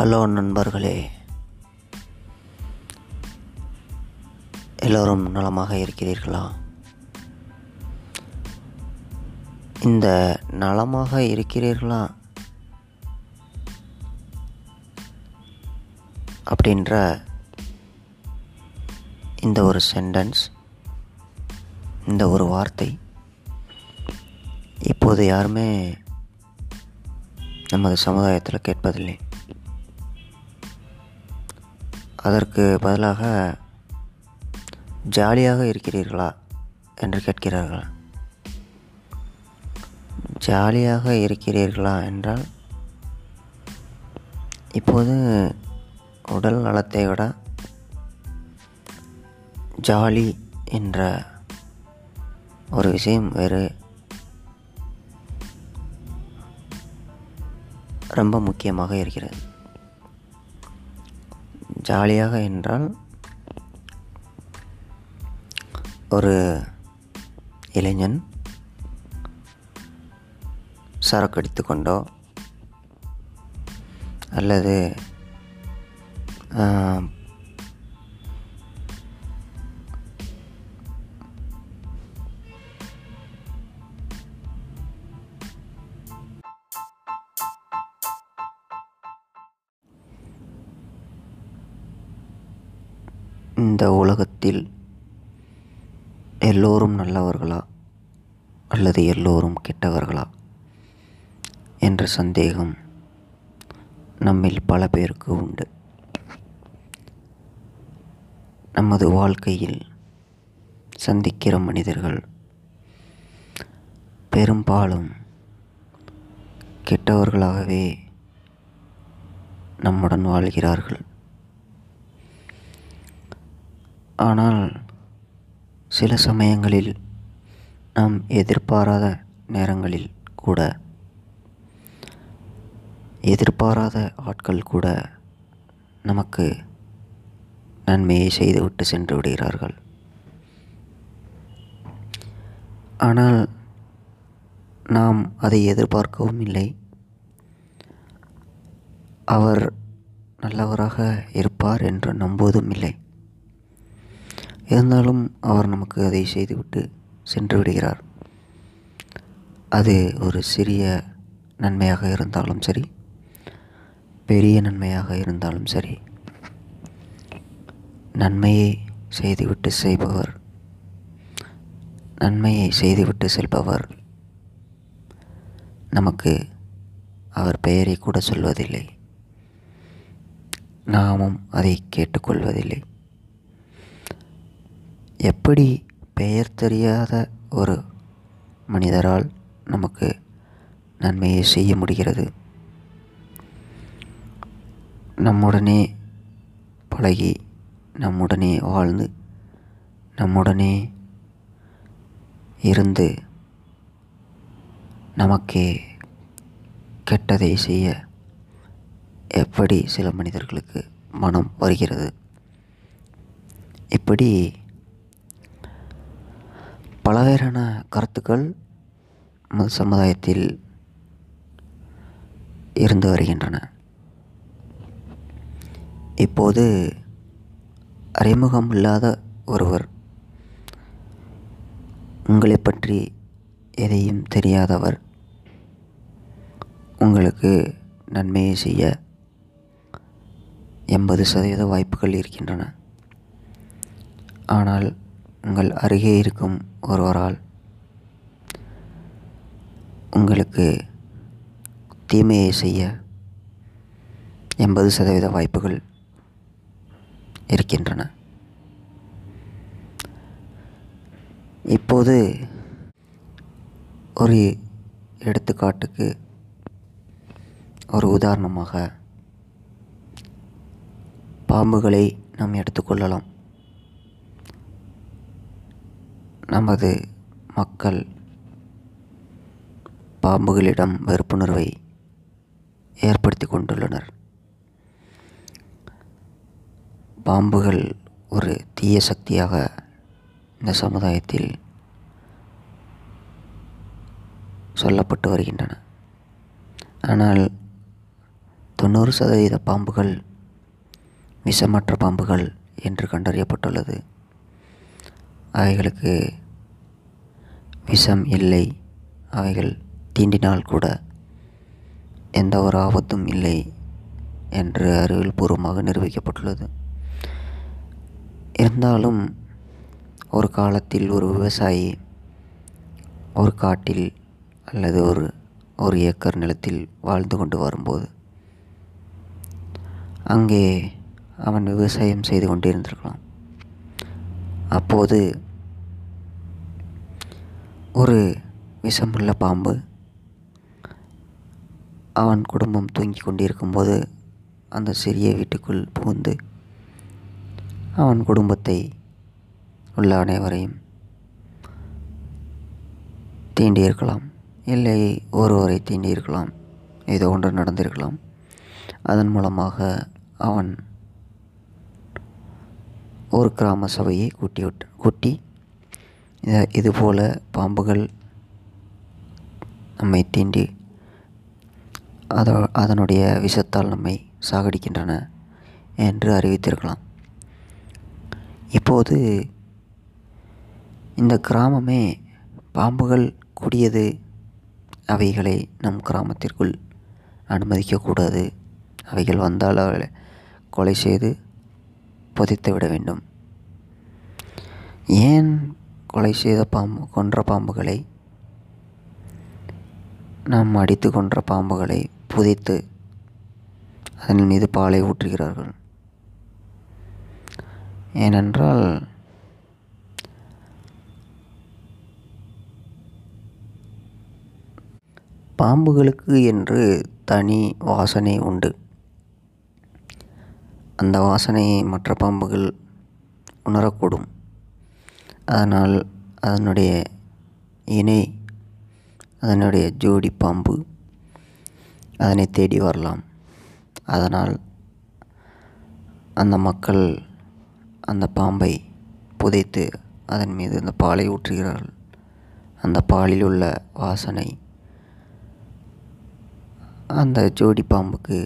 Hello நண்பர்களே. எல்லோரும் நலமாக இருக்கிறீர்களா? இந்த நலமாக இருக்கிறீர்களா? அப்படின்ற இந்த ஒரு சென்டென்ஸ் இந்த ஒரு வார்த்தை இப்போது யாருமே நமது சமுதாயத்தில் கேட்பதில்லை. அதற்கு பதிலாக ஜாலியாக இருக்கிறீர்களா? என்று கேட்கிறார்கள். ஜாலியாக இருக்கிறீர்களா? என்றால் இப்போது உடல் நலத்தை விட ஜாலி என்ற ஒரு விஷயம் வேறு ரொம்ப முக்கியமாக இருக்கிறது. ஜாலியாக என்றால் ஒரு இளைஞன் சரக்கடித்து கொண்டோ அல்லது இந்த உலகத்தில் எல்லோரும் நல்லவர்களா அல்லது எல்லோரும் கெட்டவர்களா என்ற சந்தேகம் நம்மில் பல பேருக்கு உண்டு. நமது வாழ்க்கையில் சந்திக்கிற மனிதர்கள் பெரும்பாலும் கெட்டவர்களாகவே நம்முடன் வாழ்கிறார்கள். ஆனால் சில சமயங்களில் நாம் எதிர்பாராத நேரங்களில் கூட எதிர்பாராத ஆட்கள் கூட நமக்கு நன்மையை செய்துவிட்டு சென்று விடுகிறார்கள். ஆனால் நாம் அதை எதிர்பார்க்கவும் இல்லை. அவர் நல்லவராக இருப்பார் என்று நம்புவதும் இல்லை. இருந்தாலும் அவர் நமக்கு அதை செய்துவிட்டு சென்று விடுகிறார். அது ஒரு சிறிய நன்மையாக இருந்தாலும் சரி பெரிய நன்மையாக இருந்தாலும் சரி. நன்மையை செய்துவிட்டு செய்பவர் நன்மையை செய்துவிட்டு செல்பவர் நமக்கு அவர் பெயரை கூட சொல்வதில்லை. நாமும் அதை கேட்டுக்கொள்வதில்லை. எப்படி பெயர் தெரியாத ஒரு மனிதரால் நமக்கு நன்மையை செய்ய முடிகிறது? நம்முடனே பழகி நம்முடனே வாழ்ந்து நம்முடனே இருந்து நமக்கே கெட்டதை செய்ய எப்படி சில மனிதர்களுக்கு மனம் வருகிறது? இப்படி பலவேறான கருத்துக்கள் நமது சமுதாயத்தில் இருந்து வருகின்றன. இப்போது அறிமுகம் இல்லாத ஒருவர் உங்களை பற்றி எதையும் தெரியாதவர் உங்களுக்கு நன்மையை செய்ய எண்பது சதவீத வாய்ப்புகள் இருக்கின்றன. ஆனால் உங்கள் அருகே இருக்கும் ஒருவரால் உங்களுக்கு தீமையை செய்ய எண்பது சதவீத வாய்ப்புகள் இருக்கின்றன. இப்போது ஒரு எடுத்துக்காட்டுக்கு ஒரு உதாரணமாக பாம்புகளை நாம் எடுத்துக்கொள்ளலாம். நமது மக்கள் பாம்புகளிடம் வெறுப்புணர்வை ஏற்படுத்தி கொண்டுள்ளனர். பாம்புகள் ஒரு தீய சக்தியாக இந்த சமுதாயத்தில் சொல்லப்பட்டு வருகின்றன. ஆனால் தொண்ணூறு சதவீத பாம்புகள் விஷமற்ற பாம்புகள் என்று கண்டறியப்பட்டுள்ளது. அவைகளுக்கு விஷம் இல்லை. அவைகள் தீண்டினால் கூட எந்த ஒரு ஆபத்தும் இல்லை என்று அறிவியல் பூர்வமாக நிரூபிக்கப்பட்டுள்ளது. இருந்தாலும் ஒரு காலத்தில் ஒரு விவசாயி ஒரு காட்டில் அல்லது ஒரு ஒரு ஏக்கர் நிலத்தில் வாழ்ந்து கொண்டு வரும்போது அங்கே அவன் விவசாயம் செய்து கொண்டிருந்திருக்கலாம் அப்போது ஒரு விஷமுள்ள பாம்பு அவன் குடும்பம் தூங்கி கொண்டிருக்கும்போது அந்த சிறிய வீட்டுக்குள் புகுந்து அவன் குடும்பத்தை உள்ள அனைவரையும் தீண்டியிருக்கலாம். இல்லை ஒருவரை தீண்டியிருக்கலாம். ஏதோ ஒன்று நடந்திருக்கலாம். அதன் மூலமாக அவன் ஒரு கிராம சபையை கூட்டி விட்டு கூட்டி இதுபோல் பாம்புகள் நம்மை தீண்டி அதோ அதனுடைய விஷத்தால் நம்மை சாகடிக்கின்றன என்று அறிவித்திருக்கலாம். இப்போது இந்த கிராமமே பாம்புகள் கூடியது அவைகளை நம் கிராமத்திற்குள் அனுமதிக்கக்கூடாது. அவைகள் வந்தால் அவளை கொலை செய்து புதைத்து விட வேண்டும். ஏன் கொலை செய்த பாம்பு கொன்ற பாம்புகளை நாம் அடித்து கொன்ற பாம்புகளை புதைத்து அதன் மீது பாலை ஊற்றுகிறார்கள்? ஏனென்றால் பாம்புகளுக்கு என்று தனி வாசனை உண்டு. அந்த வாசனையை மற்ற பாம்புகள் உணரக்கூடும். அதனால் அதனுடைய இணை அதனுடைய ஜோடி பாம்பு அதனை தேடி வரலாம். அதனால் அந்த மக்கள் அந்த பாம்பை புதைத்து அதன் மீது அந்த பாலை ஊற்றுகிறார்கள். அந்த பாலில் உள்ள வாசனை அந்த ஜோடி பாம்புக்கு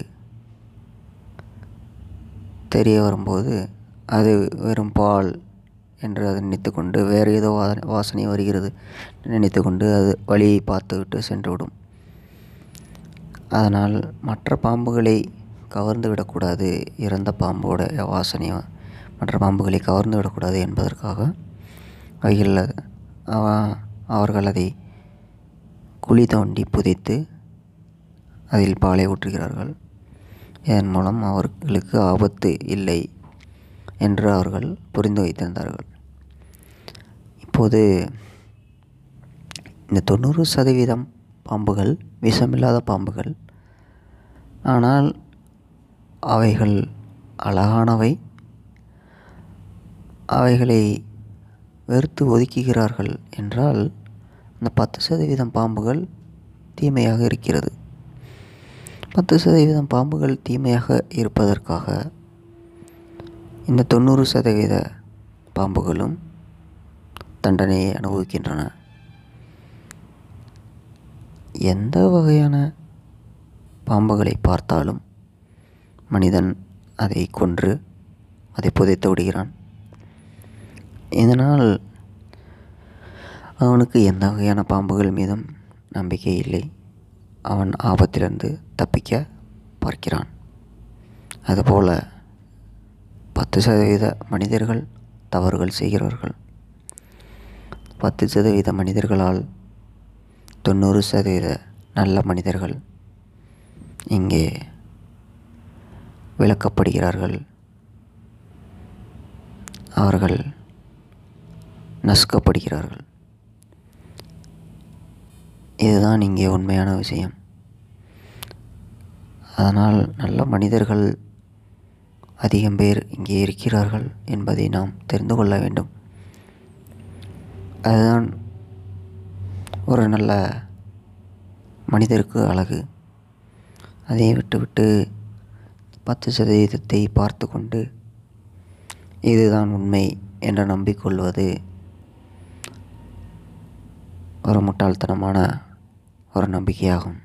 தெரிய வரும்போது அது வெறும் பால் என்று அது நினைத்து கொண்டு வேறு ஏதோ வா வாசனை வருகிறது நினைத்து கொண்டு அது வழியை பார்த்துவிட்டு சென்றுவிடும். அதனால் மற்ற பாம்புகளை கவர்ந்து விடக்கூடாது. இறந்த பாம்போட வாசனையை மற்ற பாம்புகளை கவர்ந்து விடக்கூடாது என்பதற்காக அவைகள் அவர்கள் அதை குழி தோண்டி புதைத்து அதில் பாலை ஊற்றுகிறார்கள். இதன் மூலம் அவர்களுக்கு ஆபத்து இல்லை என்று அவர்கள் புரிந்து வைத்திருந்தார்கள். இப்போது இந்த தொண்ணூறு சதவீதம் பாம்புகள் விஷமில்லாத பாம்புகள். ஆனால் அவைகள் அழகானவை. அவைகளை வெறுத்து ஒதுக்குகிறார்கள் என்றால் அந்த பத்து சதவீதம் பாம்புகள் தீமையாக இருக்கிறது. பத்து சதவீதம் பாம்புகள் தீமையாக இருப்பதற்காக இந்த தொண்ணூறு சதவீத பாம்புகளும் தண்டனையை அனுபவிக்கின்றன. எந்த வகையான பாம்புகளை பார்த்தாலும் மனிதன் அதை கொன்று அதை புதைத்து விடுகிறான். இதனால் அவனுக்கு எந்த வகையான பாம்புகள் மீதும் நம்பிக்கை இல்லை. அவன் ஆபத்திலிருந்து தப்பிக்க பார்க்கிறான். அதுபோல் பத்து சதவீத மனிதர்கள் தவறுகள் செய்கிறவர்கள் பத்து சதவீத மனிதர்களால் தொண்ணூறு சதவீத நல்ல மனிதர்கள் இங்கே விளக்கப்படுகிறார்கள். அவர்கள் நசுக்கப்படுகிறார்கள். இதுதான் இங்கே உண்மையான விஷயம். அதனால் நல்ல மனிதர்கள் அதிகம் பேர் இங்கே இருக்கிறார்கள் என்பதை நாம் தெரிந்து கொள்ள வேண்டும். அதுதான் ஒரு நல்ல மனிதருக்கு அழகு. அதை விட்டுவிட்டு பத்து சதவீதத்தை பார்த்து கொண்டு இதுதான் உண்மை என்று நம்பிக்கொள்வது ஒரு முட்டாள்தனமான ஒரு நம்பிக்கையாகும்